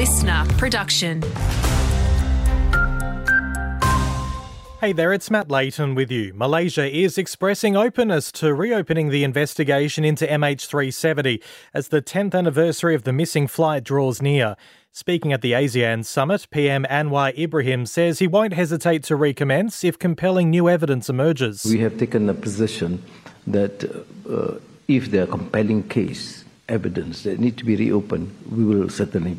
listener production. Hey there, it's Matt Layton with you. Malaysia is expressing openness to reopening the investigation into MH370 as the 10th anniversary of the missing flight draws near. Speaking at the ASEAN summit, PM Anwar Ibrahim says he won't hesitate to recommence if compelling new evidence emerges. We have taken a position that uh, if there are compelling case evidence that need to be reopened, we will certainly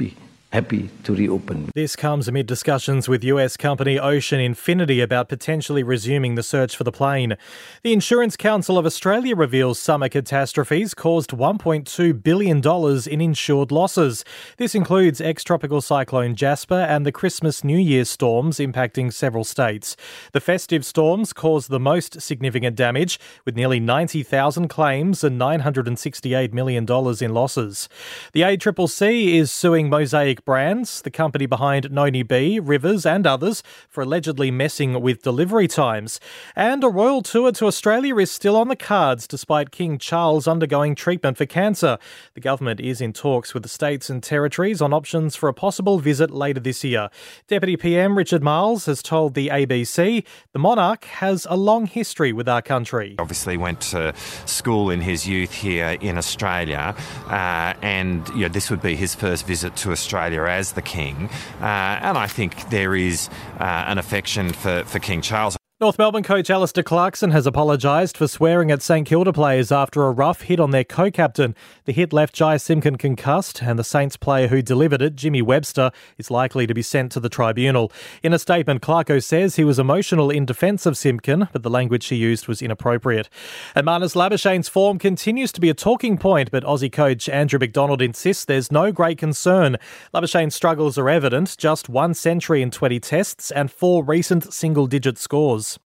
be happy to reopen. This comes amid discussions with US company Ocean Infinity about potentially resuming the search for the plane. The Insurance Council of Australia reveals summer catastrophes caused $1.2 billion in insured losses. This includes ex tropical cyclone Jasper and the Christmas New Year storms impacting several states. The festive storms caused the most significant damage, with nearly 90,000 claims and $968 million in losses. The ACCC is suing Mosaic Brands, the company behind Noni B, Rivers, and others, for allegedly messing with delivery times. And a royal tour to Australia is still on the cards despite King Charles undergoing treatment for cancer. The government is in talks with the states and territories on options for a possible visit later this year. Deputy PM Richard Marles has told the ABC the monarch has a long history with our country. Obviously, went to school in his youth here in Australia, uh, and you know, this would be his first visit to Australia as the king. Uh, and I think there is uh, an affection for, for King Charles. North Melbourne coach Alastair Clarkson has apologised for swearing at St Kilda players after a rough hit on their co-captain. The hit left Jy Simpkin concussed, and the Saints player who delivered it, Jimmy Webster, is likely to be sent to the tribunal. In a statement, Clarko says he was emotional in defence of Simpkin, but the language he used was inappropriate. And Marnus Labuschagne's form continues to be a talking point, but Aussie coach Andrew McDonald insists there's no great concern. Labuschagne's struggles are evident, just one century in 20 tests and four recent single-digit scores.